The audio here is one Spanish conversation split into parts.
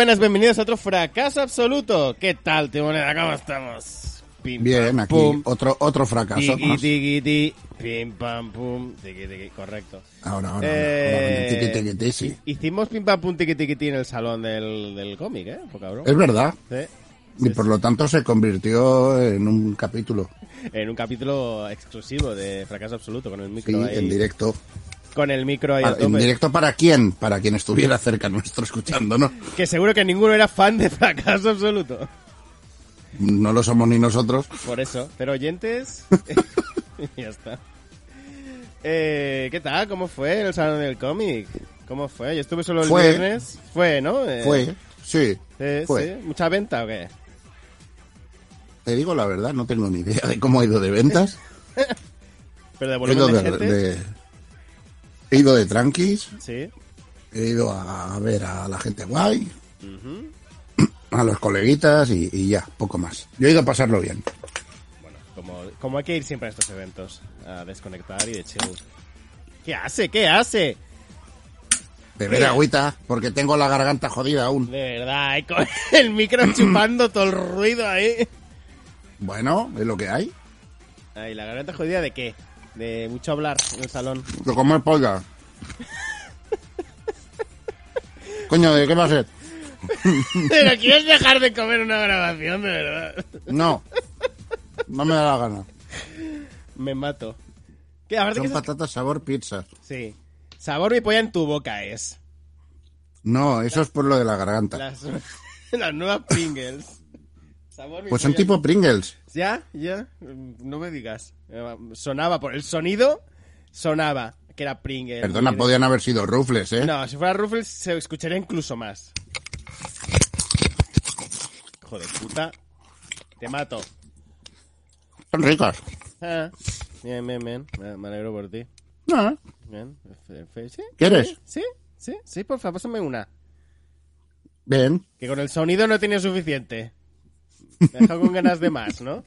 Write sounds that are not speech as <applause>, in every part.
Buenas, bienvenidos a otro fracaso absoluto. ¿Qué tal, Timoneda? ¿Cómo estamos? Pim, Bien, pam, aquí pum. otro otro fracaso. Tiki, más. tiki, ti. Pim, pam, pum. Tiki, tiki. Correcto. Ahora, ahora, Eh, ahora, tiki, tiki, tiki, sí. Hicimos pim, pam, pum, tiki, tiki, ti en el salón del, del cómic, ¿eh? Es verdad. Sí. Y por lo tanto se convirtió en un capítulo. En un capítulo exclusivo de fracaso absoluto con el Sí, micro ahí. en directo. Con el micro ahí Ah, ¿En directo para quién? Para quien estuviera cerca nuestro escuchando, ¿no? Que seguro que ninguno era fan de fracaso absoluto. No lo somos ni nosotros. Por eso. Pero oyentes. <laughs> ya está. Eh, ¿Qué tal? ¿Cómo fue el salón del cómic? ¿Cómo fue? Yo estuve solo el Fue. viernes. Fue, ¿no? Eh, Fue, sí, eh, fue. sí. ¿Mucha venta o qué? Te digo la verdad, no tengo ni idea de cómo ha ido de ventas. <laughs> Pero de volumen de, de, gente. de- he ido de tranquis, Sí. he ido a ver a la gente guay, a los coleguitas y, y ya, poco más. Yo he ido a pasarlo bien. Bueno, como, como hay que ir siempre a estos eventos. A desconectar y de chill. ¿Qué hace? ¿Qué hace? Beber agüita, porque tengo la garganta jodida aún. De verdad, con <laughs> el micro chupando todo el ruido ahí. Bueno, es lo que hay. Ay, ¿la garganta jodida de qué? De mucho hablar en el salón. De comer polla. Coño, ¿de qué va a ser? <laughs> Pero quieres dejar de comer una grabación, de verdad. No. No me da la gana. Me mato. Son que patatas sabor pizza. Sí. Sabor mi polla en tu boca es. No, eso es por lo de la garganta. Las, <laughs> las nuevas Pringles. Sabor Pues son tipo Pringles. ¿Ya? ¿Ya? No me digas. Eh, Sonaba por el sonido, sonaba que era Pringles. Perdona, podían haber sido rufles, ¿eh? No, si fuera Ruffles se escucharía incluso más. Hijo de puta. Te mato. Son ricas. Ah, bien, bien, bien. Me, alegro por ti. Ah, Bien. ¿Sí? ¿Quieres? ¿Sí? ¿Sí? Sí, por favor, pásame una. Bien. Que con el sonido no tenía suficiente. Me dejado con ganas de más, ¿no?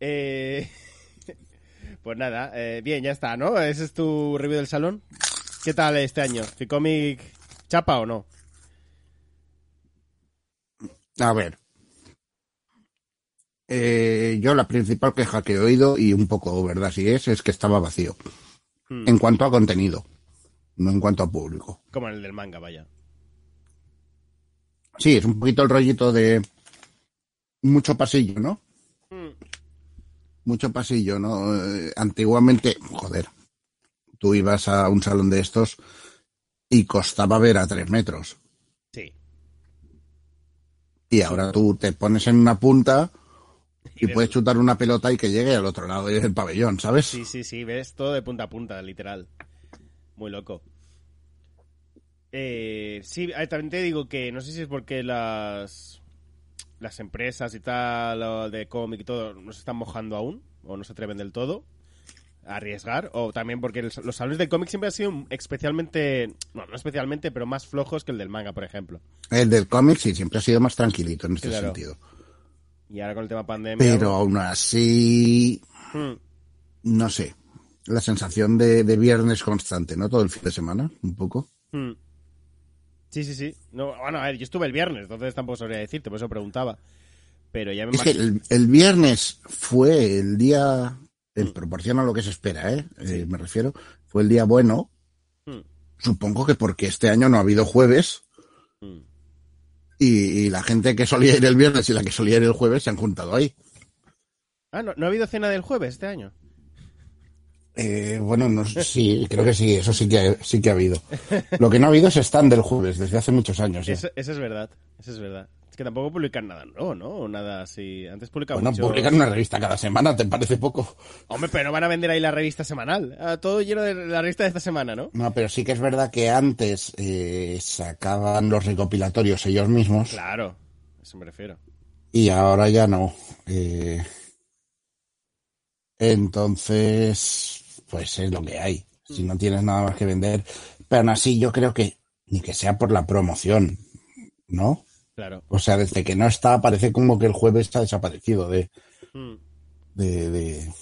Eh... <laughs> Pues nada, eh, bien, ya está, ¿no? Ese es tu review del salón. ¿Qué tal este año? ¿Ficomic chapa o no? A ver. Eh, yo la principal queja que he oído, y un poco verdad si es, es que estaba vacío. Hmm. En cuanto a contenido, no en cuanto a público. Como el del manga, vaya. Sí, es un poquito el rollito de mucho pasillo, ¿no? Hmm. Mucho pasillo, ¿no? Eh, antiguamente, joder, tú ibas a un salón de estos y costaba ver a tres metros. Sí. Y ahora tú te pones en una punta <laughs> y, puedes chutar una pelota y que llegue al otro lado del pabellón, ¿sabes? Sí, sí, sí, ves todo de punta a punta, literal. Muy loco. Eh, sí, eh, también te digo que no sé si es porque las las empresas y tal, o de cómic y todo, no se están mojando aún, o no se atreven del todo a arriesgar, o también porque el- los salones del cómic siempre han sido especialmente, no, no especialmente, pero más flojos que el del manga, por ejemplo. El del cómic sí, siempre ha sido más tranquilito en este Claro. sentido. Y ahora con el tema pandemia... Pero aún así, Hmm. no sé, la sensación de, de viernes constante, ¿no? Todo el fin de semana, un poco. Hmm. Sí, sí, sí. No, bueno, a ver, yo estuve el viernes, entonces tampoco sabría decirte, por eso preguntaba. Pero ya me Es que el, el viernes fue el día, en proporción a lo que se espera, ¿eh? Eh, me refiero, fue el día bueno. Hmm. Supongo que porque este año no ha habido jueves Hmm. y, y la gente que solía ir el viernes y la que solía ir el jueves se han juntado ahí. Ah, ¿no, ¿no ha habido cena del jueves este año? Eh, bueno, no, sí, creo que sí, eso sí que, sí que ha habido. Lo que no ha habido es stand del jueves, desde hace muchos años. Eso, eso es verdad, eso es verdad. Es que tampoco publican nada nuevo, ¿no? O nada así. Antes publicaban Bueno, publican una revista cada semana, ¿te parece poco? Hombre, pero no van a vender ahí la revista semanal. Ah, todo lleno de la revista de esta semana, ¿no? No, pero sí que es verdad que antes eh, sacaban los recopilatorios ellos mismos Claro, eso me refiero. y ahora ya no. Eh, entonces, pues es lo que hay. Si no tienes nada más que vender. Pero aún así yo creo que ni que sea por la promoción, ¿no? Claro. O sea, desde que no está, parece como que el jueves está desaparecido de, Hmm. de, de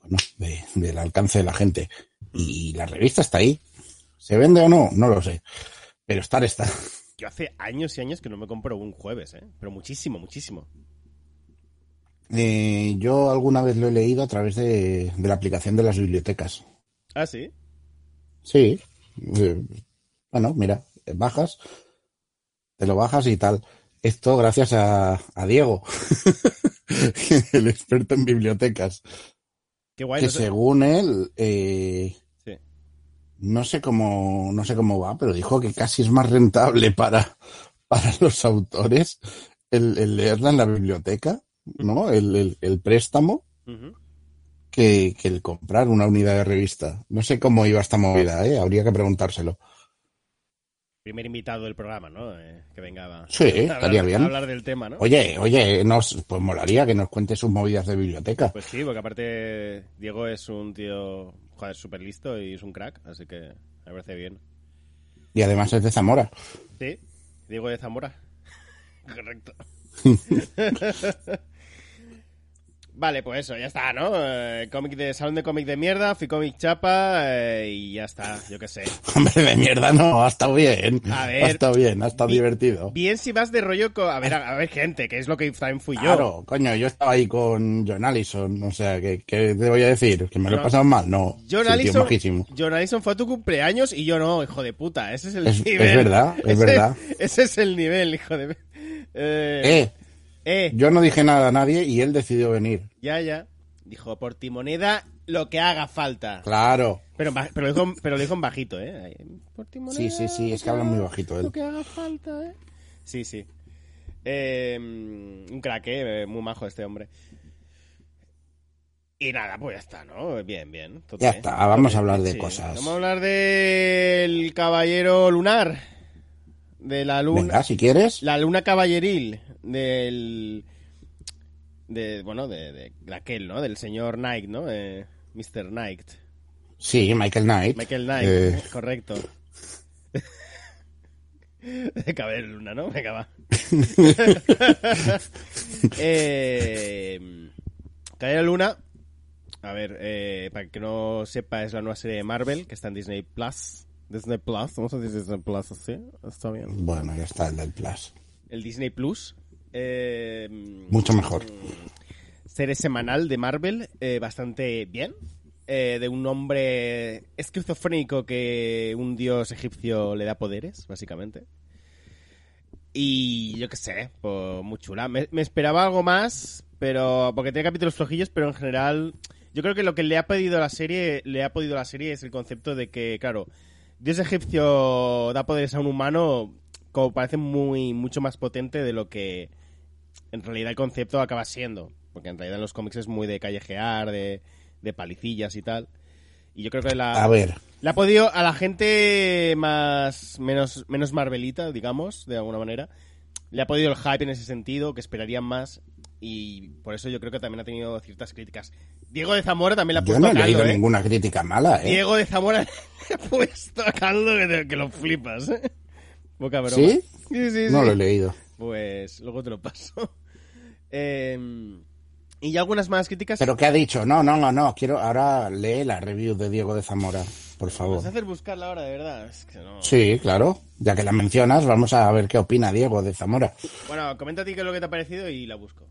bueno, de- del alcance de la gente. Y la revista está ahí. ¿Se vende o no? No lo sé. Pero estar está. Yo hace años y años que no me compro un jueves, ¿eh? Pero muchísimo, muchísimo. Eh, yo alguna vez lo he leído a través de, de la aplicación de las bibliotecas. Ah, sí. Sí. Eh, bueno, mira, bajas, te lo bajas y tal. Esto gracias a, a Diego, <laughs> el experto en bibliotecas. Qué guay. que no sé- según él, eh, Sí. no sé cómo, no sé cómo va, pero dijo que casi es más rentable para, <laughs> para los autores el, el leerla en la biblioteca, ¿no? El, el- el préstamo que, que el comprar una unidad de revista. No sé cómo iba esta movida, ¿eh? Habría que preguntárselo. Primer invitado del programa, ¿no? Eh, que venga a, Sí, a estaría hablar, bien. a hablar del tema, ¿no? Oye, oye, nos, pues molaría que nos cuente sus movidas de biblioteca. Pues sí, porque aparte Diego es un tío, joder, súper listo y es un crack, así que me parece bien. Y además es de Zamora. Sí, Diego de Zamora. <laughs> Correcto. <laughs> vale, pues eso, ya está, ¿no? Eh, cómic de salón de cómic de mierda, Ficomic chapa eh, y ya está, yo qué sé. <laughs> Hombre, de mierda no, ha estado bien. A ver. ha estado bien, ha estado divertido. Bien si vas de rollo con... A ver, a, ver, gente, que es lo que también fui yo. Claro, coño, yo estaba ahí con John Allison, o sea, ¿qué, qué te voy a decir? ¿Que me lo he pasado mal? No, John sí, Allison. John Allison fue a tu cumpleaños y yo no, hijo de puta. Ese es el Es- es nivel. verdad, es Ese- verdad. <laughs> Ese es el nivel, hijo de... Eh, Eh, eh, yo no dije nada a nadie y él decidió venir. ya, ya. Dijo, por timoneda, lo que haga falta. Claro. Pero, pero, lo dijo, pero lo dijo en bajito, ¿eh? Por timoneda, Sí, sí, sí, es que habla muy bajito él. Lo que haga falta, ¿eh? Sí, sí. Eh, un crack, ¿eh? Muy majo este hombre. Y nada, pues ya está, ¿no? Bien, bien. Ya bien, está, vamos a hablar de sí. cosas. Vamos a hablar del caballero lunar. De la luna. Venga, si quieres. La luna caballeril. Del. De, bueno, de, de, de aquel, ¿no? Del señor Knight, ¿no? Eh, Mr. Knight. Sí, Michael Knight. Michael Knight, Eh, <laughs> correcto. <laughs> De caballero luna, ¿no? Venga, va. <laughs> eh, caballero luna. A ver, eh, para que no sepa, es la nueva serie de Marvel que está en Disney Plus. Disney Plus, vamos a decir Disney Plus así. Está bien. bueno, ya está el del Plus. El Disney Plus. Eh, Mucho mejor. serie semanal de Marvel, eh, bastante bien. Eh, de un hombre esquizofrénico que un dios egipcio le da poderes, básicamente. Y yo qué sé, pues muy chula. Me, me esperaba algo más, pero porque tiene capítulos flojillos, pero en general yo creo que lo que le ha pedido la serie, le ha podido la serie es el concepto de que, claro, dios egipcio da poderes a un humano como parece muy mucho más potente de lo que en realidad el concepto acaba siendo. Porque en realidad en los cómics es muy de callejear, de, de palicillas y tal. Y yo creo que la, A ver, le ha podido a la gente más menos menos Marvelita, digamos, de alguna manera. Le ha podido el hype en ese sentido, que esperarían más. Y por eso yo creo que también ha tenido ciertas críticas. Diego de Zamora también le ha yo puesto no he a caldo, leído ¿eh? ninguna crítica mala, ¿eh? Diego de Zamora <laughs> le ha puesto a caldo que, que lo flipas, ¿eh? Poca broma. ¿Sí? Sí, sí, No lo he leído. Pues luego te lo paso. <laughs> Eh, y ya algunas más críticas. ¿Pero qué ha dicho? No, no, no, no. Quiero ahora lee la review de Diego de Zamora, por favor. ¿Vas a hacer buscarla ahora, de verdad? Es que no. Sí, claro. Ya que la mencionas, vamos a ver qué opina Diego de Zamora. Bueno, comenta a ti qué es lo que te ha parecido y la busco.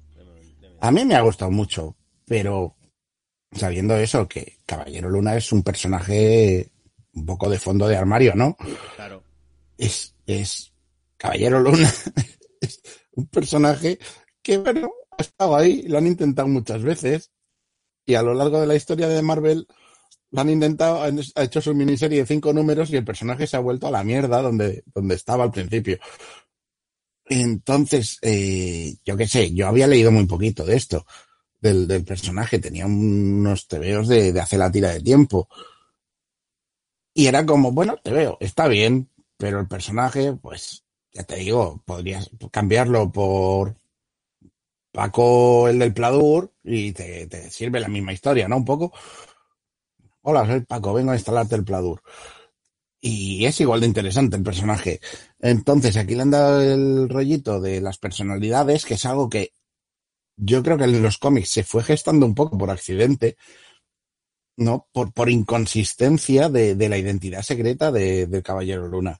A mí me ha gustado mucho, pero sabiendo eso, que Caballero Luna es un personaje un poco de fondo de armario, ¿no? Claro. Es, es Caballero Luna, <laughs> es un personaje que, bueno, ha estado ahí, lo han intentado muchas veces, y a lo largo de la historia de Marvel lo han intentado, han- ha hecho su miniserie de cinco números y el personaje se ha vuelto a la mierda donde, donde estaba al principio. Entonces, eh, yo qué sé, yo había leído muy poquito de esto, del, del personaje, tenía unos tebeos de, de hace la tira de tiempo. Y era como, bueno, te veo, está bien, pero el personaje, pues, ya te digo, podrías cambiarlo por Paco el del Pladur y te, te sirve la misma historia, ¿no? Un poco. Hola, soy Paco, vengo a instalarte el Pladur. Y es igual de interesante el personaje. Entonces, aquí le han dado el rollito de las personalidades, que es algo que yo creo que en los cómics se fue gestando un poco por accidente, ¿no? Por, por inconsistencia de, de la identidad secreta de, del Caballero Luna.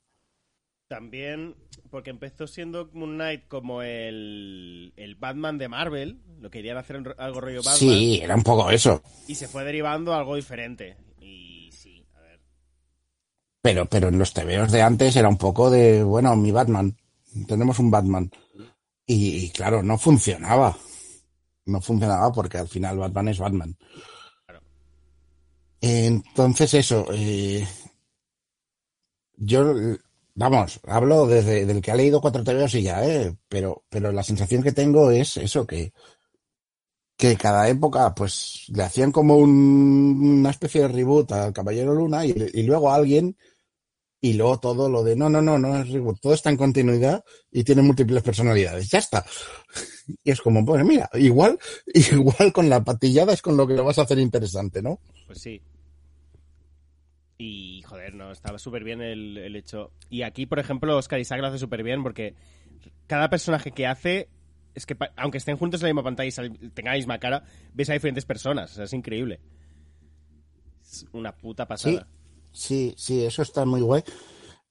También porque empezó siendo Moon Knight como el, el Batman de Marvel, lo querían hacer algo rollo Batman, Sí, era un poco eso. y se fue derivando a algo diferente. Pero, pero en los tebeos de antes era un poco de, bueno, mi Batman. Tenemos un Batman. Y, y claro, no funcionaba. No funcionaba porque al final Batman es Batman. Claro. Entonces eso, eh, yo, vamos, hablo desde del que ha leído cuatro tebeos y ya, eh, pero, pero la sensación que tengo es eso, que, que cada época, pues, le hacían como un- una especie de reboot al Caballero Luna y, y luego alguien, y luego todo lo de, no, no, no, no es reboot, todo está en continuidad y tiene múltiples personalidades, ya está. Y es como, pues mira, igual, <laughs> igual con la patillada es con lo que lo vas a hacer interesante, ¿no? Pues sí. Y, joder, no, estaba súper bien el, el hecho. Y aquí, por ejemplo, Oscar Isaac lo hace súper bien porque cada personaje que hace es que, aunque estén juntos en la misma pantalla y tengan la misma cara, ves a diferentes personas. O sea, es increíble. Es una puta pasada. Sí, sí, eso está muy guay.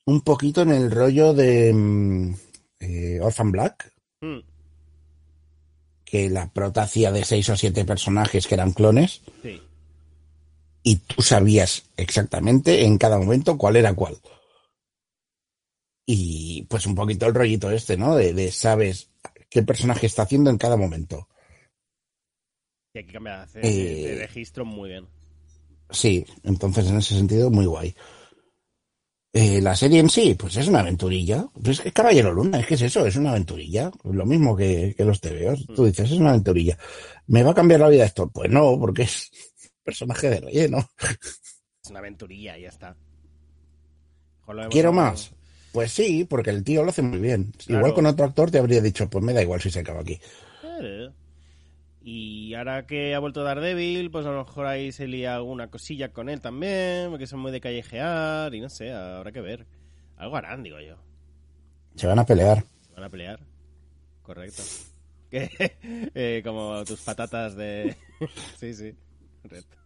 Un poquito en el rollo de mm, eh, Orphan Black, Mm, que la prota hacía de seis o siete personajes que eran clones sí. y tú sabías exactamente en cada momento cuál era cuál. Y pues un poquito el rollito este, ¿no? De, de sabes qué personaje está haciendo en cada momento. Y aquí cambia de, hacer- Eh. de registro muy bien. Sí, entonces en ese sentido muy guay. Eh, la serie en sí, pues es una aventurilla. Pues es que Caballero Luna, es que es eso, es una aventurilla. Lo mismo que, que los TVOs. Tú dices, es una aventurilla. ¿Me va a cambiar la vida esto? Pues no, porque es personaje de relleno. Es una aventurilla, ya está. ¿Quiero más? Pues sí, porque el tío lo hace muy bien. Claro. Igual con otro actor te habría dicho, pues me da igual si se acaba aquí. Claro. Y ahora que ha vuelto Daredevil, pues a lo mejor ahí se lía alguna cosilla con él también, porque son muy de callejear y no sé, habrá que ver. Algo harán, digo yo. Se van a pelear. Van a pelear. Correcto. <laughs> Eh, como tus patatas de... <laughs> sí, sí. Correcto.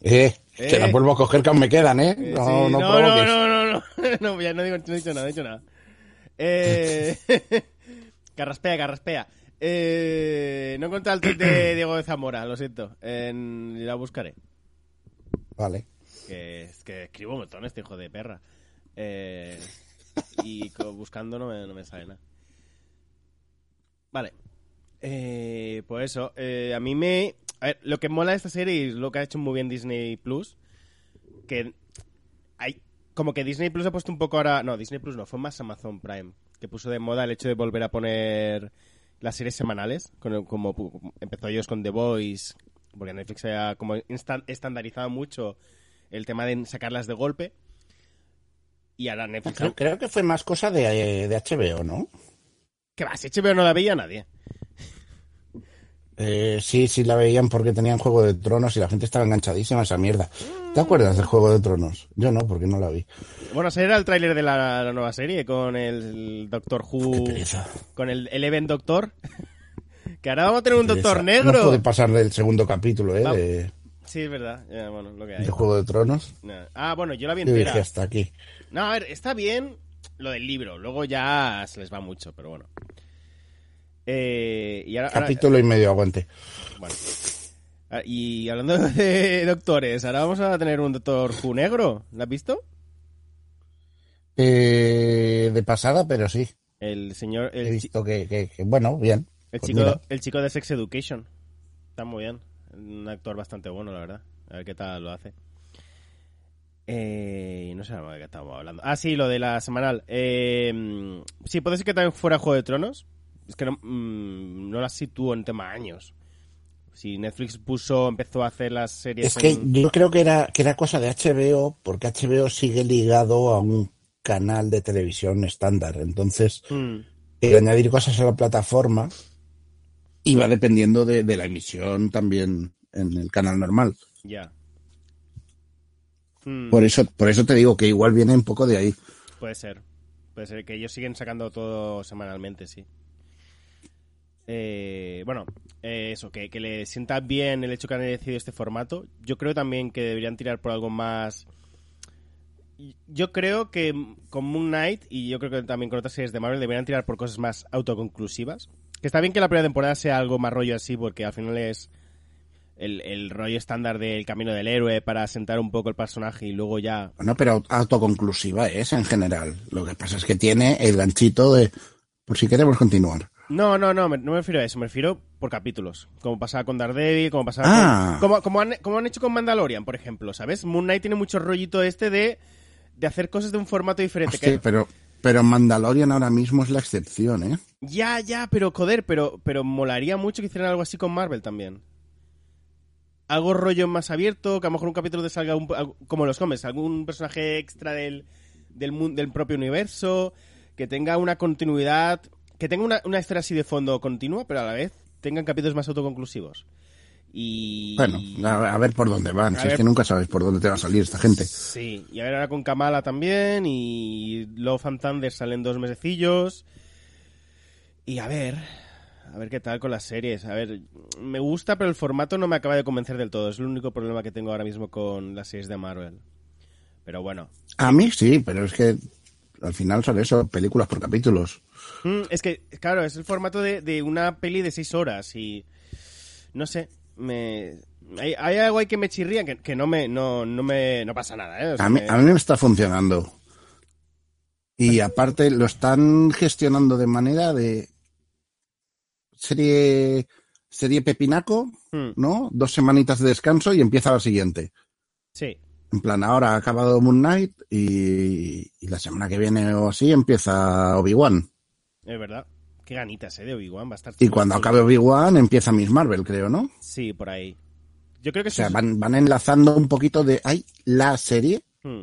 Eh, Eh. las vuelvo a coger que aún me quedan, ¿eh? Eh, No, sí, no, no, no, no, no, <laughs> no, ya no, digo, no he dicho nada, no he dicho nada. Eh, carraspea, carraspea. Eh, no he encontrado el tweet de <clears throat> Diego de Zamora, lo siento. En, la buscaré. Vale. Que, es que escribo un montón este hijo de perra. Eh, y buscando no me, no me sale nada. Vale. Eh, pues eso. eh, a mí me... A ver, lo que mola de esta serie y lo que ha hecho muy bien Disney Plus, que hay... Como que Disney Plus ha puesto un poco ahora... No, Disney Plus no, fue más Amazon Prime, que puso de moda el hecho de volver a poner las series semanales, con el- como pu- empezó ellos con The Voice, porque Netflix ha como estandarizado mucho el tema de sacarlas de golpe. Y ahora Netflix... Creo, creo que fue más cosa de, de HBO, ¿no? ¿Qué va? Si HBO no la veía nadie. Eh, sí, sí la veían porque tenían Juego de Tronos y la gente estaba enganchadísima a esa mierda. ¿Te acuerdas del Juego de Tronos? Yo no, porque no la vi. Bueno, ese era el tráiler de la, la nueva serie con el Doctor Who, con el Eleven Doctor. <laughs> que ahora vamos a tener un. Doctor No negro. puede pasar del segundo capítulo, ¿eh? De, Sí, es verdad. Ya, bueno, lo que hay. de Juego de Tronos. Nah. Ah, bueno, yo la vi Yo dije entera. hasta aquí. No, a ver, está bien lo del libro. Luego ya se les va mucho, pero bueno. Eh, y ahora, ahora- Capítulo y medio aguante. bueno. Ah, Y hablando <laughs> de doctores, ahora vamos a tener un Doctor Who negro. ¿Lo has visto? Eh, de pasada, pero sí. El señor... He El, visto que, que- que, bueno, bien. el Pues chico, mira. el chico de Sex Education. Está muy bien. Un actor bastante bueno, la verdad. A ver qué tal lo hace. Eh, no sé de qué estábamos hablando. Ah, sí, lo de la semanal. Eh, sí, puede ser que también fuera Juego de Tronos. Es que no, mm, no la sitúo en tema años. Si Netflix puso, empezó a hacer las series. Es que en- yo creo que era, que era cosa de HBO, porque HBO sigue ligado a un canal de televisión estándar. Entonces, Mm, el añadir cosas a la plataforma iba dependiendo de, de la emisión también en el canal normal. ya. Mm, Por eso, por eso te digo que igual viene un poco de ahí. Puede ser. Puede ser que ellos siguen sacando todo semanalmente, sí. Eh, bueno, eh, eso, que, que le sienta bien el hecho que han decidido este formato. Yo creo también que deberían tirar por algo más yo creo que con Moon Knight y yo creo que también con otras series de Marvel deberían tirar por cosas más autoconclusivas. Que está bien que la primera temporada sea algo más rollo así, porque al final es el, el rollo estándar del camino del héroe para sentar un poco el personaje y luego ya. Bueno, pero autoconclusiva es en general. Lo que pasa es que tiene el ganchito de por si queremos continuar. No, no, no, me- no me refiero a eso, me refiero por capítulos. Como pasaba con Daredevil, como pasaba Ah. con. Como, como, han, como han hecho con Mandalorian, por ejemplo, ¿sabes? Moon Knight tiene mucho rollito este de, de hacer cosas de un formato diferente. Hostia, que- pero, pero Mandalorian ahora mismo es la excepción, ¿eh? Ya, ya, pero joder, pero, pero molaría mucho que hicieran algo así con Marvel también. Algo rollo más abierto, que a lo mejor un capítulo te salga un, como los cómics, algún personaje extra del, del, del propio universo, que tenga una continuidad, que tenga una, una historia así de fondo continua, pero a la vez tengan capítulos más autoconclusivos. Y... Bueno, a, a ver por dónde van. A Si ver- es que nunca sabes por dónde te va a salir esta gente. Sí, y a ver ahora con Kamala también, y Love and Thunder salen dos mesecillos. Y a ver, a ver qué tal con las series. A ver, me gusta, pero el formato no me acaba de convencer del todo. Es el único problema que tengo ahora mismo con las series de Marvel. Pero bueno. A mí sí, pero es que al final son eso, películas por capítulos. Mm, es que, claro, es el formato de, de una peli de seis horas y... No sé, me... Hay, hay algo ahí que me chirría que, que no me no, no me no pasa nada, ¿eh? O sea, A mí, me- a mí me está funcionando. Y aparte lo están gestionando de manera de serie serie pepinaco, Mm, ¿no? Dos semanitas de descanso y empieza la siguiente. sí. En plan, ahora ha acabado Moon Knight y, y la semana que viene o así empieza Obi-Wan. Es verdad. Qué ganitas, ¿eh? De Obi-Wan va a estar... Y cuando acabe Obi-Wan empieza Miss Marvel, creo, ¿no? Sí, por ahí. Yo creo que O sea, es- van, van enlazando un poquito de, hay la serie Hmm.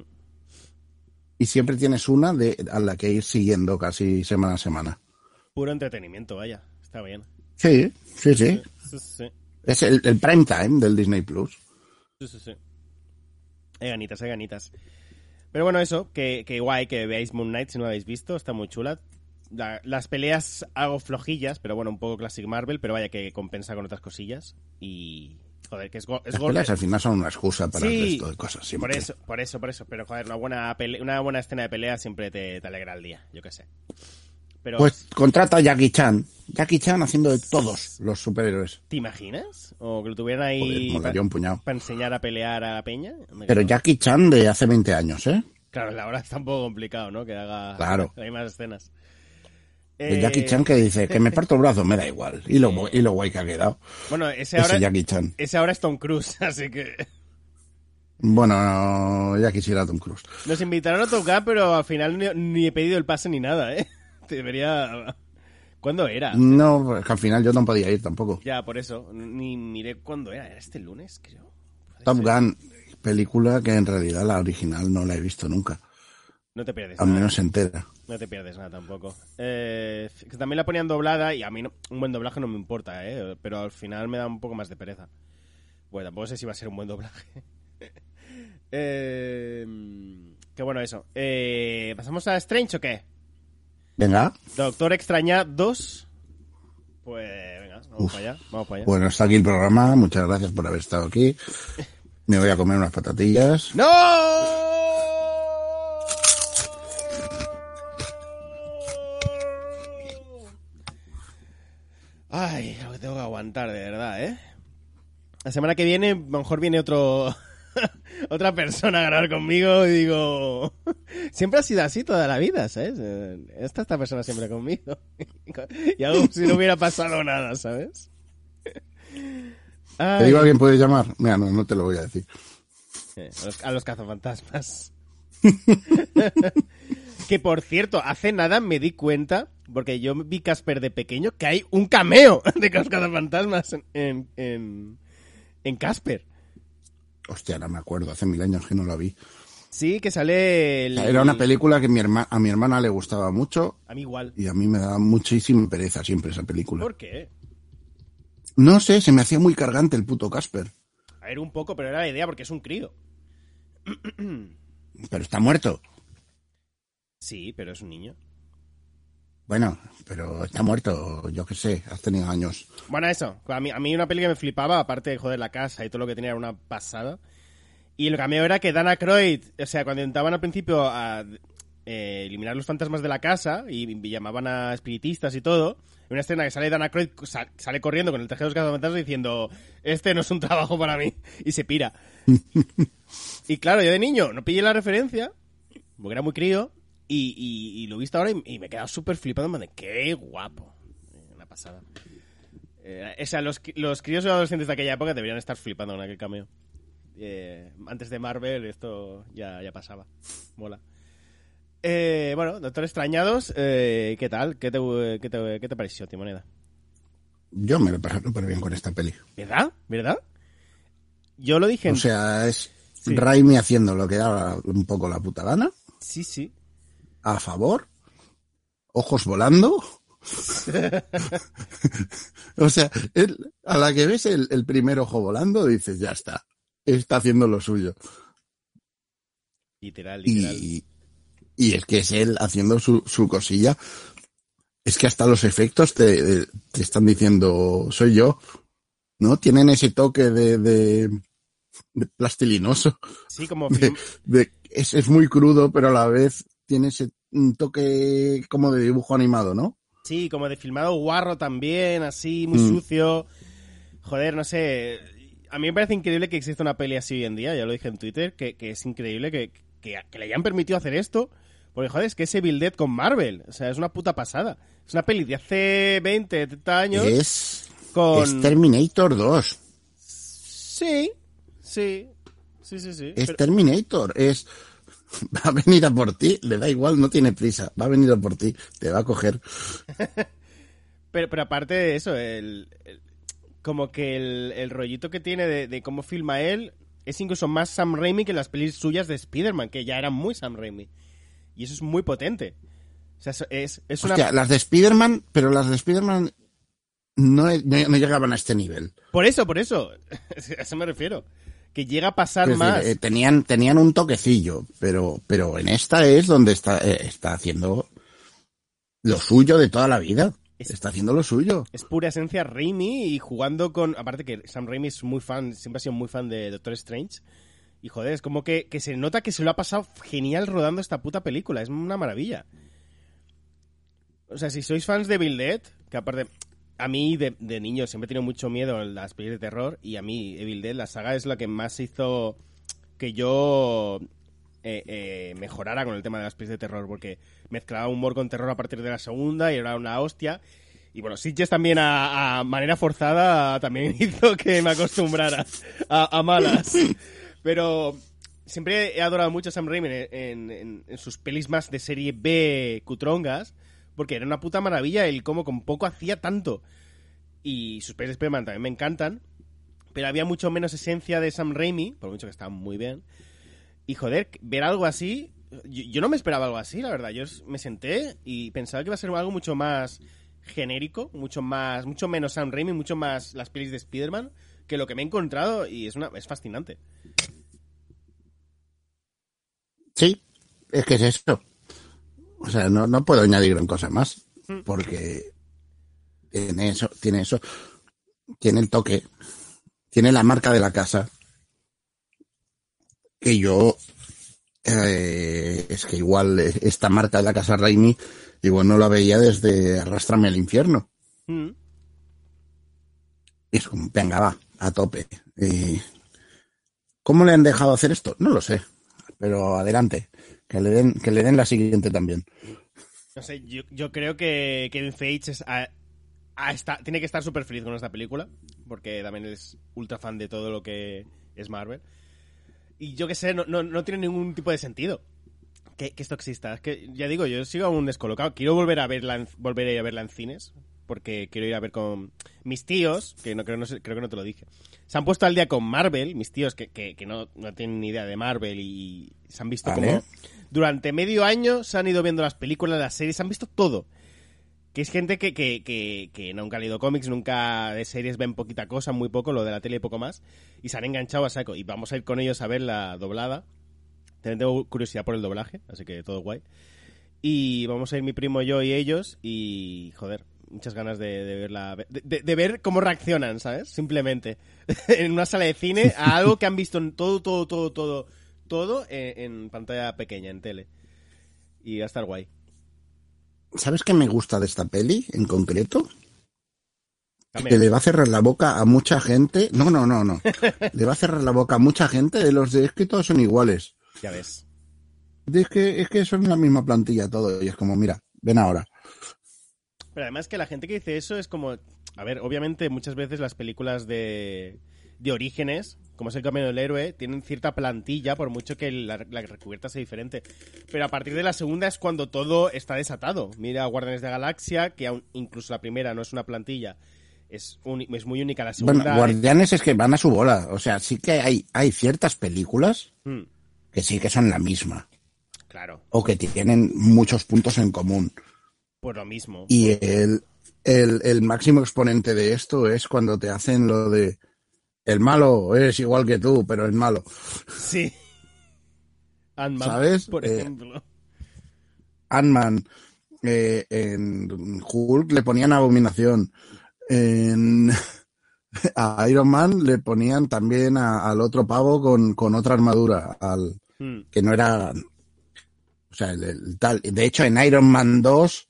y siempre tienes una de a la que ir siguiendo casi semana a semana. puro entretenimiento, vaya. Está bien. Sí, sí, sí. Sí, sí, sí. Es el, el prime time del Disney Plus. Sí, sí, sí. Hay ganitas, hay ganitas. Pero bueno, eso, que, que guay que veáis Moon Knight si no lo habéis visto, está muy chula. La- las peleas algo flojillas, pero bueno, un poco Classic Marvel, pero vaya que compensa con otras cosillas. Y. Joder, que es, go- es Las peleas al final son una excusa para Sí, el resto de cosas. Siempre. Por eso, por eso, por eso. Pero joder, una buena, pele- una buena escena de pelea siempre te, te alegra el día, yo qué sé. Pero, Pues contrata a Jackie Chan. Jackie Chan haciendo de todos los superhéroes. ¿te imaginas? O que lo tuvieran ahí molaría un puñado. para enseñar a pelear a la peña. Pero. Jackie Chan de hace 20 años, ¿eh? Claro, la hora está un poco complicado, ¿no? Que haga Claro. hay más escenas. De Eh, Jackie Chan que dice que me parto el brazo, me da igual. Y lo, y lo guay que ha quedado. Bueno, ese Ese ahora, Jackie Chan. ese ahora es Tom Cruise, <laughs> así que Bueno, no, ya quisiera Tom Cruise. nos invitaron a tocar, pero al final ni, ni he pedido el pase ni nada, ¿eh? <laughs> Debería... ¿Cuándo era? No, es que al final yo no podía ir tampoco. Ya, por eso. Ni miré cuándo era. ¿Era este lunes, creo? Top ser. Gun, película que en realidad la original no la he visto nunca. No te pierdes Al nada. menos entera. No te pierdes nada tampoco. Eh, que también la ponían doblada y a mí no- un buen doblaje no me importa, ¿eh? Pero al final me da un poco más de pereza. Bueno, tampoco sé si va a ser un buen doblaje. <laughs> eh, que bueno, eso. Eh, ¿Pasamos a Strange o qué? Venga, Doctor Extraña 2. Pues venga, vamos Uf. para allá. Vamos para allá. bueno, está aquí el programa. Muchas gracias por haber estado aquí. Me voy a comer unas patatillas. ¡No! Ay, lo que tengo que aguantar, de verdad, ¿eh? La semana que viene, mejor viene otro... <laughs> otra persona a grabar conmigo y digo... <laughs> Siempre ha sido así toda la vida, ¿sabes? Está esta persona siempre conmigo. <laughs> y como si no hubiera pasado nada, ¿sabes? ¿Te digo a quién puedes llamar? Mira, no, no te lo voy a decir. A los, a los cazafantasmas. que por cierto, hace nada me di cuenta, porque yo vi Casper de pequeño, que hay un cameo de los cazafantasmas en, en, en, en Casper. Hostia, no me acuerdo. Hace mil años que no la vi. Sí, que sale el... Era una película que mi herma- a mi hermana le gustaba mucho A mí igual. y a mí me daba muchísima pereza siempre esa película. ¿Por qué? No sé, se me hacía muy cargante el puto Casper. A ver, un poco, pero era la idea porque es un crío. <clears throat> Pero está muerto. Sí, pero es un niño. Bueno, pero está muerto, yo qué sé, has tenido años. Bueno, eso. A mí, a mí una peli que me flipaba, aparte de joder la casa y todo lo que tenía, era una pasada. Y el cameo era que Dana Croyd, o sea, cuando intentaban al principio a eh, eliminar los fantasmas de la casa y, y llamaban a espiritistas y todo, en una escena que sale Dana Croyd, sa- sale corriendo con el traje de los cazafantasmas diciendo, este no es un trabajo para mí, y se pira. <laughs> y claro, yo de niño no pillé la referencia, porque era muy crío, y, y- y lo he visto ahora y, y me he quedado súper flipado, de, qué guapo. Eh, Una pasada. Eh, o sea, los, los críos y adolescentes de aquella época deberían estar flipando con aquel cameo. Eh, antes de Marvel esto ya, ya pasaba. Mola. Eh, bueno, Doctor Extrañados, eh, ¿qué tal? ¿Qué te, qué, te, ¿Qué te pareció, Timoneda? Yo me lo pasé súper bien con esta peli. ¿Verdad? ¿Verdad? Yo lo dije en... O sea, es Sí. Raimi haciendo lo que da un poco la puta gana, Sí, sí. A favor, ojos volando. <laughs> o sea, él- a la que ves el, el primer ojo volando, dices, ya está, está haciendo lo suyo. Literal, literal. Y, y es que es él haciendo su, su cosilla. Es que hasta los efectos te, te están diciendo, soy yo. ¿No? Tienen ese toque de, de, de plastilinoso. Sí, como de- es, es muy crudo, pero a la vez tiene ese toque como de dibujo animado, ¿no? Sí, como de filmado guarro también, así, muy Mm. sucio. Joder, no sé. A mí me parece increíble que exista una peli así hoy en día, ya lo dije en Twitter, que, que es increíble que, que, que le hayan permitido hacer esto. Porque, joder, es que ese Bill Dead con Marvel, o sea, es una puta pasada. Es una peli de hace 20, 30 años Es, con... es Terminator 2. Sí, sí, sí, sí, sí. Es Pero- Terminator. Es, <laughs> va a venir a por ti. Le da igual, no tiene prisa. Va a venir a por ti. Te va a coger. <laughs> Pero, pero aparte de eso, el, el- como que el, el rollito que tiene de, de cómo filma él es incluso más Sam Raimi que las pelis suyas de Spider-Man, que ya eran muy Sam Raimi. Y eso es muy potente. O sea, es, es una... Hostia, las de Spider-Man, pero las de Spider-Man no, no, no llegaban a este nivel. Por eso, por eso. <laughs> a eso me refiero. Que llega a pasar decir, más. eh, tenían, tenían un toquecillo, pero, pero en esta es donde está, eh, está haciendo lo suyo de toda la vida. Es- Está haciendo lo suyo. Es pura esencia Raimi y jugando con... Aparte que Sam Raimi es muy fan, siempre ha sido muy fan de Doctor Strange. Y joder, es como que, que se nota que se lo ha pasado genial rodando esta puta película. Es una maravilla. O sea, si sois fans de Bill Dead, que aparte... A mí, de, de niño, siempre he tenido mucho miedo en las pelis de terror. Y a mí, Evil Dead, la saga es la que más hizo que yo eh, eh, mejorara con el tema de las pelis de terror. Porque mezclaba humor con terror a partir de la segunda y era una hostia. Y bueno, Sitges también a, a manera forzada también <laughs> hizo que me acostumbrara a, a malas. Pero siempre he adorado mucho a Sam Raimi en- en sus pelis más de serie B cutrongas, porque era una puta maravilla el cómo con poco hacía tanto. Y sus pelis de Spider-Man también me encantan, pero había mucho menos esencia de Sam Raimi, por mucho que estaban muy bien. Y joder, ver algo así, yo, no me esperaba algo así, la verdad. Yo me senté y pensaba que iba a ser algo mucho más genérico, mucho más, mucho menos Sam Raimi, mucho más las pelis de Spider-Man, que lo que me he encontrado y es una, es fascinante. Sí, es que es eso. O sea, no, no puedo añadir gran cosa más. Mm. Porque tiene eso, tiene eso. Tiene el toque. Tiene la marca de la casa. Que yo. eh, es que igual esta marca de la casa Raimi, igual no la veía desde Arrastrame al infierno. Mm. Y es como, venga, va, a tope. Y, ¿Cómo le han dejado hacer esto? No lo sé. Pero adelante. Que le den, que le den la siguiente también. No sé, yo, yo creo que Kevin Feige es, a- a tiene que estar súper feliz con esta película, porque también es ultra fan de todo lo que es Marvel. Y yo que sé, no, no, no tiene ningún tipo de sentido que, que esto exista. Es que, ya digo, yo sigo aún descolocado. Quiero volver a verla volver a verla en cines, porque quiero ir a ver con mis tíos, que no creo, no sé- creo que no te lo dije. Se han puesto al día con Marvel, mis tíos que, que, que no, no tienen ni idea de Marvel y se han visto Vale. como... Durante medio año se han ido viendo las películas, las series, se han visto todo. Que es gente que, que, que, que nunca ha leído cómics, nunca de series ven poquita cosa, muy poco, lo de la tele y poco más. Y se han enganchado a saco. Y vamos a ir con ellos a ver la doblada. También tengo curiosidad por el doblaje, así que todo guay. Y vamos a ir mi primo, yo y ellos. Y, joder, muchas ganas de, de verla, de, de- de ver cómo reaccionan, ¿sabes? Simplemente. <laughs> en una sala de cine a <laughs> algo que han visto en todo, todo, todo, todo, todo en, en pantalla pequeña, en tele. Y va a estar guay. ¿Sabes qué me gusta de esta peli en concreto? Que le va a cerrar la boca a mucha gente. No, no, no, no. <laughs> le va a cerrar la boca a mucha gente de los de es que todos son iguales. Ya ves. Es que, es que son la misma plantilla todo. Y es como, mira, ven ahora. Pero además que la gente que dice eso es como... A ver, obviamente muchas veces las películas de, de orígenes, como es el Camino del Héroe, tienen cierta plantilla, por mucho que la, la recubierta sea diferente. Pero a partir de la segunda es cuando todo está desatado. Mira Guardianes de la Galaxia, que incluso la primera no es una plantilla, es, uni- es muy única la segunda. Bueno, Guardianes es que van a su bola. O sea, sí que hay, hay ciertas películas Hmm, que sí que son la misma. claro, O que tienen muchos puntos en común. Por lo mismo. Y el, el, el máximo exponente de esto es cuando te hacen lo de el malo es igual que tú, pero es malo. Sí. <laughs> Ant-Man, ¿Sabes? por Eh, ejemplo. Ant-Man, eh, en Hulk le ponían abominación. En a <laughs> Iron Man le ponían también a- al otro pavo con, con otra armadura, al Hmm, que no era. O sea, el, el tal. De hecho, en Iron Man 2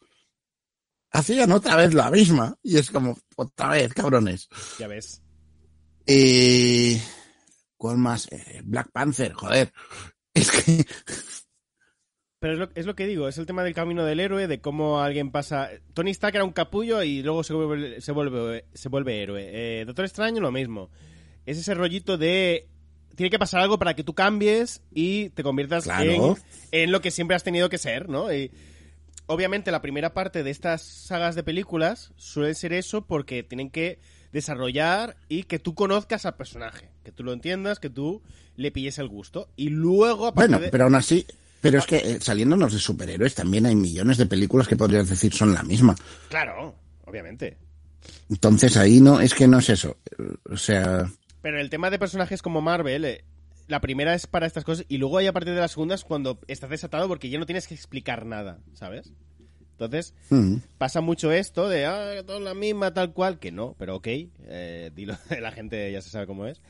hacían otra vez la misma. Y es como, otra vez, cabrones. ya ves. Eh, ¿Cuál más? Eh, Black Panther, joder. Es que. Pero es lo, es lo que digo, es el tema del camino del héroe, de cómo alguien pasa... Tony Stark era un capullo y luego se vuelve, se vuelve, se vuelve héroe. Eh, Doctor Extraño lo mismo. Es ese rollito de... Tiene que pasar algo para que tú cambies y te conviertas Claro. en, en lo que siempre has tenido que ser, ¿no? Y obviamente la primera parte de estas sagas de películas suele ser eso porque tienen que desarrollar y que tú conozcas al personaje, que tú lo entiendas, que tú le pilles el gusto. Y luego... a Bueno, de- pero aún así. Pero es que eh, saliéndonos de superhéroes también hay millones de películas que podrías decir son la misma. Claro, obviamente. Entonces ahí no, es que no es eso. O sea, Pero el tema de personajes como Marvel, eh, la primera es para estas cosas y luego hay a partir de la segunda es cuando estás desatado porque ya no tienes que explicar nada, ¿sabes? Entonces, mm, pasa mucho esto de, ah, todo la misma, tal cual, que no, pero ok, eh, dilo, <laughs> la gente ya se sabe cómo es.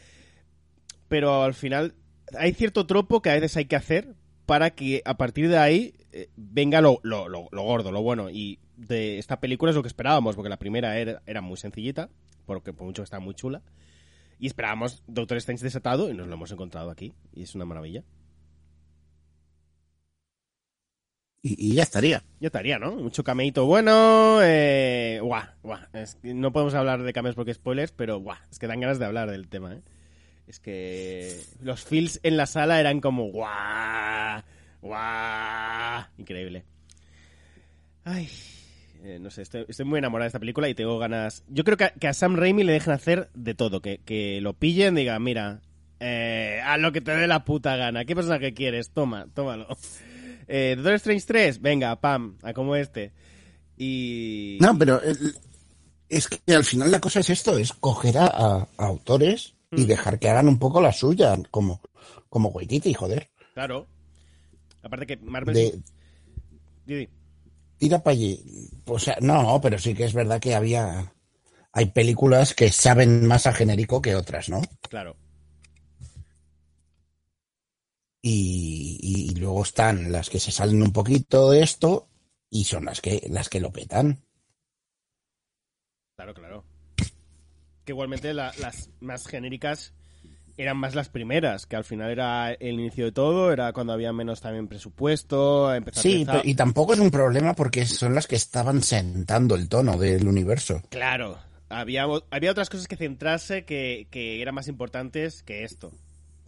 Pero al final hay cierto tropo que a veces hay que hacer para que a partir de ahí eh, venga lo, lo, lo- lo gordo, lo bueno. Y de esta película es lo que esperábamos, porque la primera era, era muy sencillita, porque por mucho que está muy chula. Y esperábamos Doctor Strange desatado y nos lo hemos encontrado aquí. Y es una maravilla. y, y ya estaría. Ya estaría, ¿no? Mucho cameito bueno. Eh... Guau, guau. Es que no podemos hablar de cameos porque spoilers, pero guau, es que dan ganas de hablar del tema, ¿eh? Es que los feels en la sala eran como guau, guau. Increíble. Ay, eh, no sé, estoy, estoy muy enamorada de esta película y tengo ganas. Yo creo que a, que a Sam Raimi le dejen hacer de todo, que, que lo pillen, digan, mira, eh, haz lo que te dé la puta gana. ¿Qué personaje quieres? Toma, tómalo. <laughs> Eh, Doctor Strange 3, venga, pam, a como este. Y. No, pero el- es que al final la cosa es esto, es coger a, a- a autores y Mm. dejar que hagan un poco la suya, como, como Waititi, joder. Claro. Aparte que Marvel. De, Di, di. Tira para allí. O sea, no, pero sí que es verdad que había. Hay películas que saben más a genérico que otras, ¿no? Claro. Y, y luego están las que se salen un poquito de esto y son las que, las que lo petan. Claro, claro. Que igualmente la- las más genéricas eran más las primeras, que al final era el inicio de todo, era cuando había menos también presupuesto, empezar Sí, a y tampoco es un problema porque son las que estaban sentando el tono del universo. Claro, había, había otras cosas que centrarse que, que eran más importantes que esto.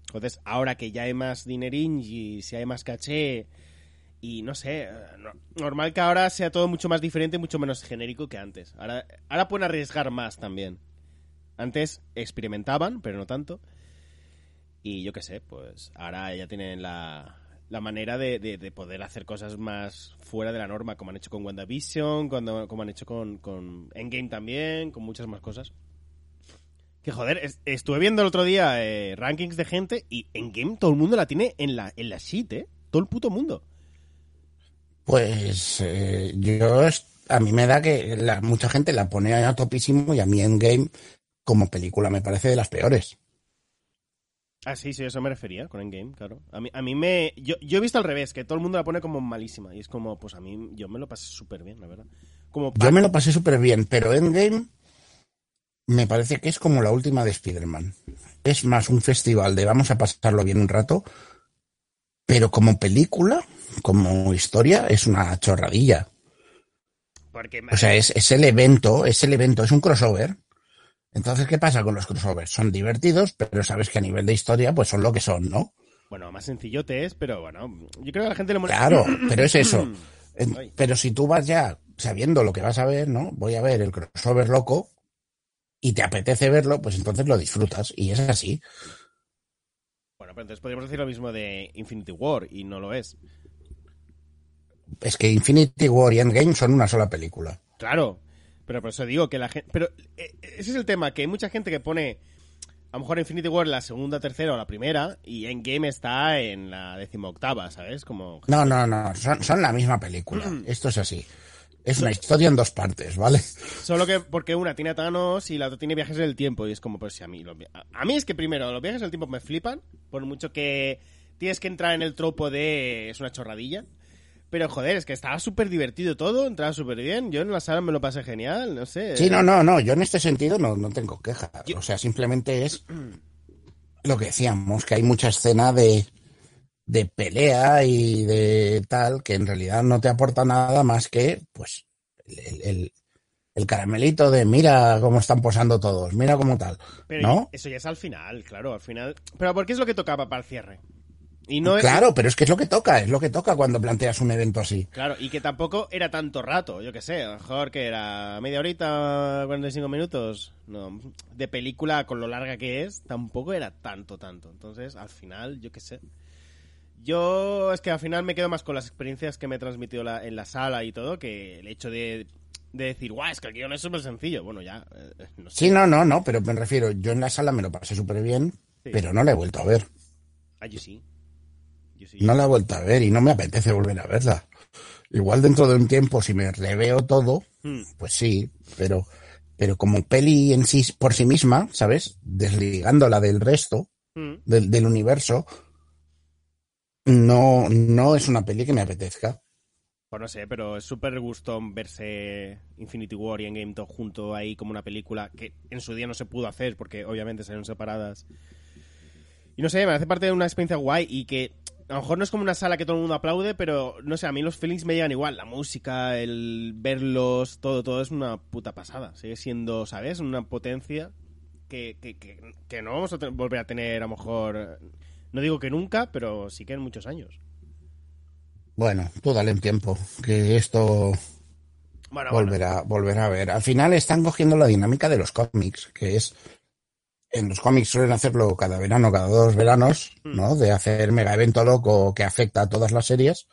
Entonces, ahora que ya hay más dinerín y si hay más caché y no sé, no- normal que ahora sea todo mucho más diferente, mucho menos genérico que antes. Ahora, ahora pueden arriesgar más también. Antes experimentaban, pero no tanto. Y yo qué sé, pues ahora ya tienen la, la manera de, de- de poder hacer cosas más fuera de la norma, como han hecho con WandaVision, cuando, como han hecho con, con Endgame también, con muchas más cosas. Que joder, es- estuve viendo el otro día eh, rankings de gente y Endgame todo el mundo la tiene en la, en la sheet, ¿eh? Todo el puto mundo. Pues eh, yo a mí me da que mucha gente la pone a topísimo y a mí Endgame como película me parece de las peores. Ah, sí, sí, eso me refería con Endgame, claro. A mí, a mí me... Yo, yo he visto al revés, que todo el mundo la pone como malísima. Y es como, pues a mí, yo me lo pasé súper bien, la verdad. Como Yo me lo pasé súper bien, pero Endgame me parece que es como la última de Spider-Man. Es más un festival de vamos a pasarlo bien un rato, pero como película, como historia, es una chorradilla. Porque O sea, es, es el evento, es el evento, es un crossover. Entonces, ¿qué pasa con los crossovers? Son divertidos, pero sabes que a nivel de historia, pues son lo que son, ¿no? Bueno, más sencillote es, pero bueno, yo creo que a la gente le molesta. Claro, pero es eso. <clears throat> Pero si tú vas ya sabiendo lo que vas a ver, ¿no? Voy a ver el crossover loco y te apetece verlo, pues entonces lo disfrutas. Y es así. Bueno, pero entonces podríamos decir lo mismo de Infinity War, y no lo es. Es que Infinity War y Endgame son una sola película. Claro, pero por eso digo que la gente... Pero eh, ese es el tema, que hay mucha gente que pone... A lo mejor Infinity War la segunda, tercera o la primera, y Endgame está en la decimoctava, ¿sabes? Como... No, no, no, son, son la misma película. <clears throat> Esto es así. Es una historia en dos partes, ¿vale? Solo que porque una tiene a Thanos y la otra tiene viajes en el tiempo. Y es como, pues si a mí. los a, a mí es que primero, los viajes en el tiempo me flipan. Por mucho que tienes que entrar en el tropo de. Es una chorradilla. Pero joder, es que estaba súper divertido todo, entraba súper bien. Yo en la sala me lo pasé genial, no sé. Sí, no, no, no. Yo en este sentido no, no tengo quejas. Yo- O sea, simplemente es lo que decíamos, que hay mucha escena de, de pelea y de tal que en realidad no te aporta nada más que, pues, el, el- el caramelito de mira cómo están posando todos, mira cómo tal. Pero ¿No? eso ya es al final, claro, al final. Pero porque es lo que tocaba para el cierre. Y no es- Claro, pero es que es lo que toca, es lo que toca cuando planteas un evento así. Claro, y que tampoco era tanto rato, yo qué sé, a lo mejor que era media horita, 45 minutos. No, de película con lo larga que es, tampoco era tanto, tanto. Entonces, al final, yo qué sé. Yo es que al final me quedo más con las experiencias que me he transmitido la- en la sala y todo, que el hecho de, de decir, guau, es que el guion es súper sencillo. Bueno, ya, eh, no sé. Sí, no, no, no, pero me refiero, yo en la sala me lo pasé súper bien, Sí. pero no la he vuelto a ver. Ah, yo sí. No la he vuelto a ver y no me apetece volver a verla. Igual dentro de un tiempo, si me reveo todo, Hmm. pues sí, pero, pero como peli en sí, por sí misma, ¿sabes? Desligándola del resto, Hmm. del, del universo, no, no es una peli que me apetezca. Pues no sé, pero es súper gustón verse Infinity War y Endgame todo junto ahí como una película que en su día no se pudo hacer porque obviamente salieron separadas. Y no sé, me hace parte de una experiencia guay y que a lo mejor no es como una sala que todo el mundo aplaude, pero no sé, a mí los feelings me llegan igual. La música, el verlos, todo, todo es una puta pasada. Sigue siendo, ¿sabes? Una potencia que, que, que, que no vamos a volver a tener a lo mejor... No digo que nunca, pero sí que en muchos años. Bueno, tú dale un tiempo, que esto Bueno, bueno. volverá, volverá a ver. Al final están cogiendo la dinámica de los cómics, que es en los cómics suelen hacerlo cada verano, cada dos veranos, ¿no? De hacer mega evento loco que afecta a todas las series.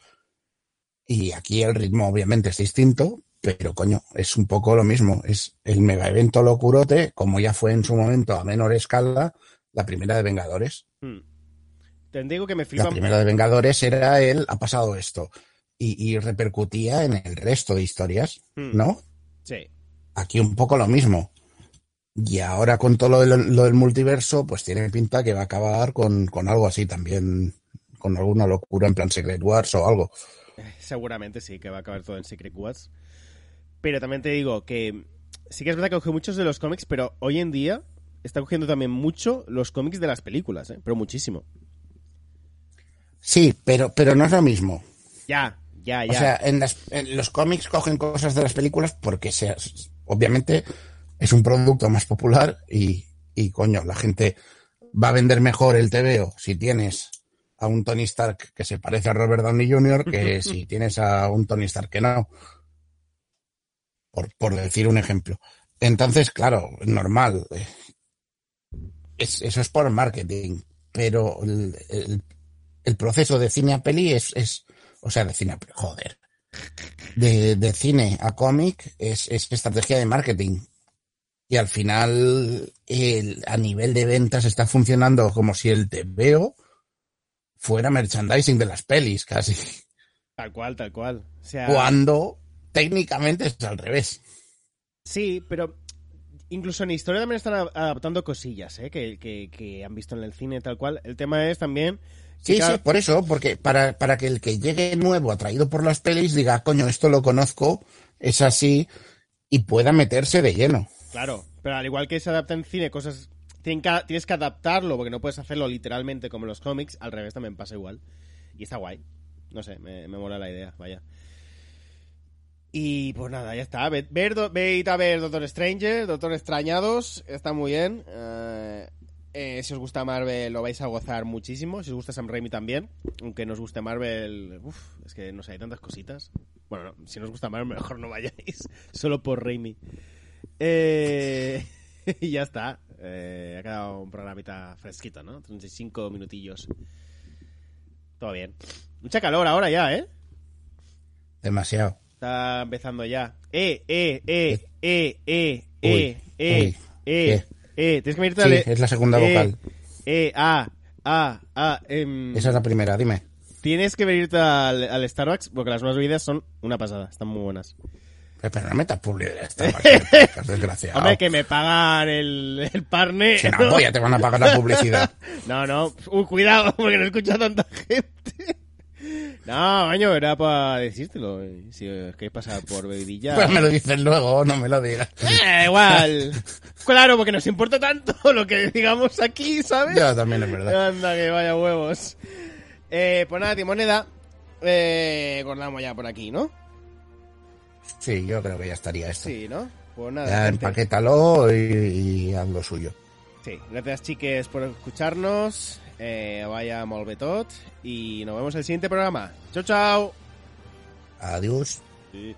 Y aquí el ritmo obviamente es distinto, pero coño, es un poco lo mismo. Es el mega evento locurote, como ya fue en su momento a menor escala, la primera de Vengadores. Hmm. Te digo que me La flipa. primera de Vengadores era el ha pasado esto. Y, y repercutía en el resto de historias, Hmm. ¿no? Sí. Aquí un poco lo mismo. Y ahora con todo lo del, lo del multiverso, pues tiene pinta que va a acabar con, con algo así también, con alguna locura en plan Secret Wars o algo. Seguramente sí, que va a acabar todo en Secret Wars. Pero también te digo que sí que es verdad que coge muchos de los cómics, pero hoy en día está cogiendo también mucho los cómics de las películas, ¿eh? Pero muchísimo. Sí, pero, pero no es lo mismo. Ya, ya, ya. O sea, en, las, en los cómics cogen cosas de las películas porque se, obviamente es un producto más popular y, y coño, la gente va a vender mejor el TVO si tienes a un Tony Stark que se parece a Robert Downey Jr. que <laughs> si tienes a un Tony Stark que no. Por, por decir un ejemplo. Entonces, claro, normal. Es, eso es por marketing. Pero el, el- el proceso de cine a peli es, es o sea, de cine a peli, joder. De, de cine a cómic es, es estrategia de marketing. Y al final, el, a nivel de ventas está funcionando como si el TVO fuera merchandising de las pelis, casi. Tal cual, tal cual. O sea, Cuando técnicamente es al revés. Sí, pero incluso en historia también están adaptando cosillas, ¿eh? Que, que, que han visto en el cine tal cual. El tema es también... Sí, cada- sí, por eso, porque para, para que el que llegue nuevo, atraído por las pelis, diga, coño, esto lo conozco, es así, y pueda meterse de lleno. Claro, pero al igual que se adapta en cine, cosas... tienes que adaptarlo porque no puedes hacerlo literalmente como en los cómics. Al revés también pasa igual. Y está guay. No sé, me, mola la idea, vaya. Y pues nada, ya está. Ve, ver, do- ved a ver Doctor Stranger, Doctor Extrañados, está muy bien. Eh, si os gusta Marvel lo vais a gozar muchísimo. Si os gusta Sam Raimi también. Aunque nos guste Marvel, uf, es que no sé, hay tantas cositas. Bueno, no, si nos gusta Marvel <laughs> mejor no vayáis. Solo por Raimi. Eh, <laughs> y ya está. Eh, ha quedado un programita fresquito, ¿no? 35 minutillos. Todo bien. Mucha calor ahora ya, ¿eh? Demasiado. Está empezando ya. Eh, eh, eh, eh, eh, eh, Uy, eh, uy, eh, eh. Tienes que venirte Sí, es la segunda eh, vocal. Eh, ah, ah, ah. em, Esa es la primera, dime. Tienes que venirte al, al Starbucks porque las nuevas bebidas son una pasada. Están muy buenas. Eh, Pero no metas publicidad, esta <laughs> podcast, desgraciado. Hombre, que me pagan el, el partner. Si no, ya te van a pagar la publicidad. <laughs> No, no. Uy, cuidado, <laughs> porque no escucha tanta gente. No, coño, era para decírtelo. eh, Si os queréis pasar por bebidilla. Pues me lo dices luego, no me lo digas. Eh, igual. Claro, porque nos importa tanto lo que digamos aquí, ¿sabes? Ya, también es verdad. Anda, que vaya huevos. Eh, pues nada, Timoneda. Eh, acordamos ya por aquí, ¿no? Sí, yo creo que ya estaría esto. Sí, ¿no? Pues nada. Ya empaquétalo y, y haz lo suyo. Sí, gracias chiques por escucharnos. Eh, vaya molt bé tot. Y nos vemos en el siguiente programa. Chao, chao. Adiós. Sí.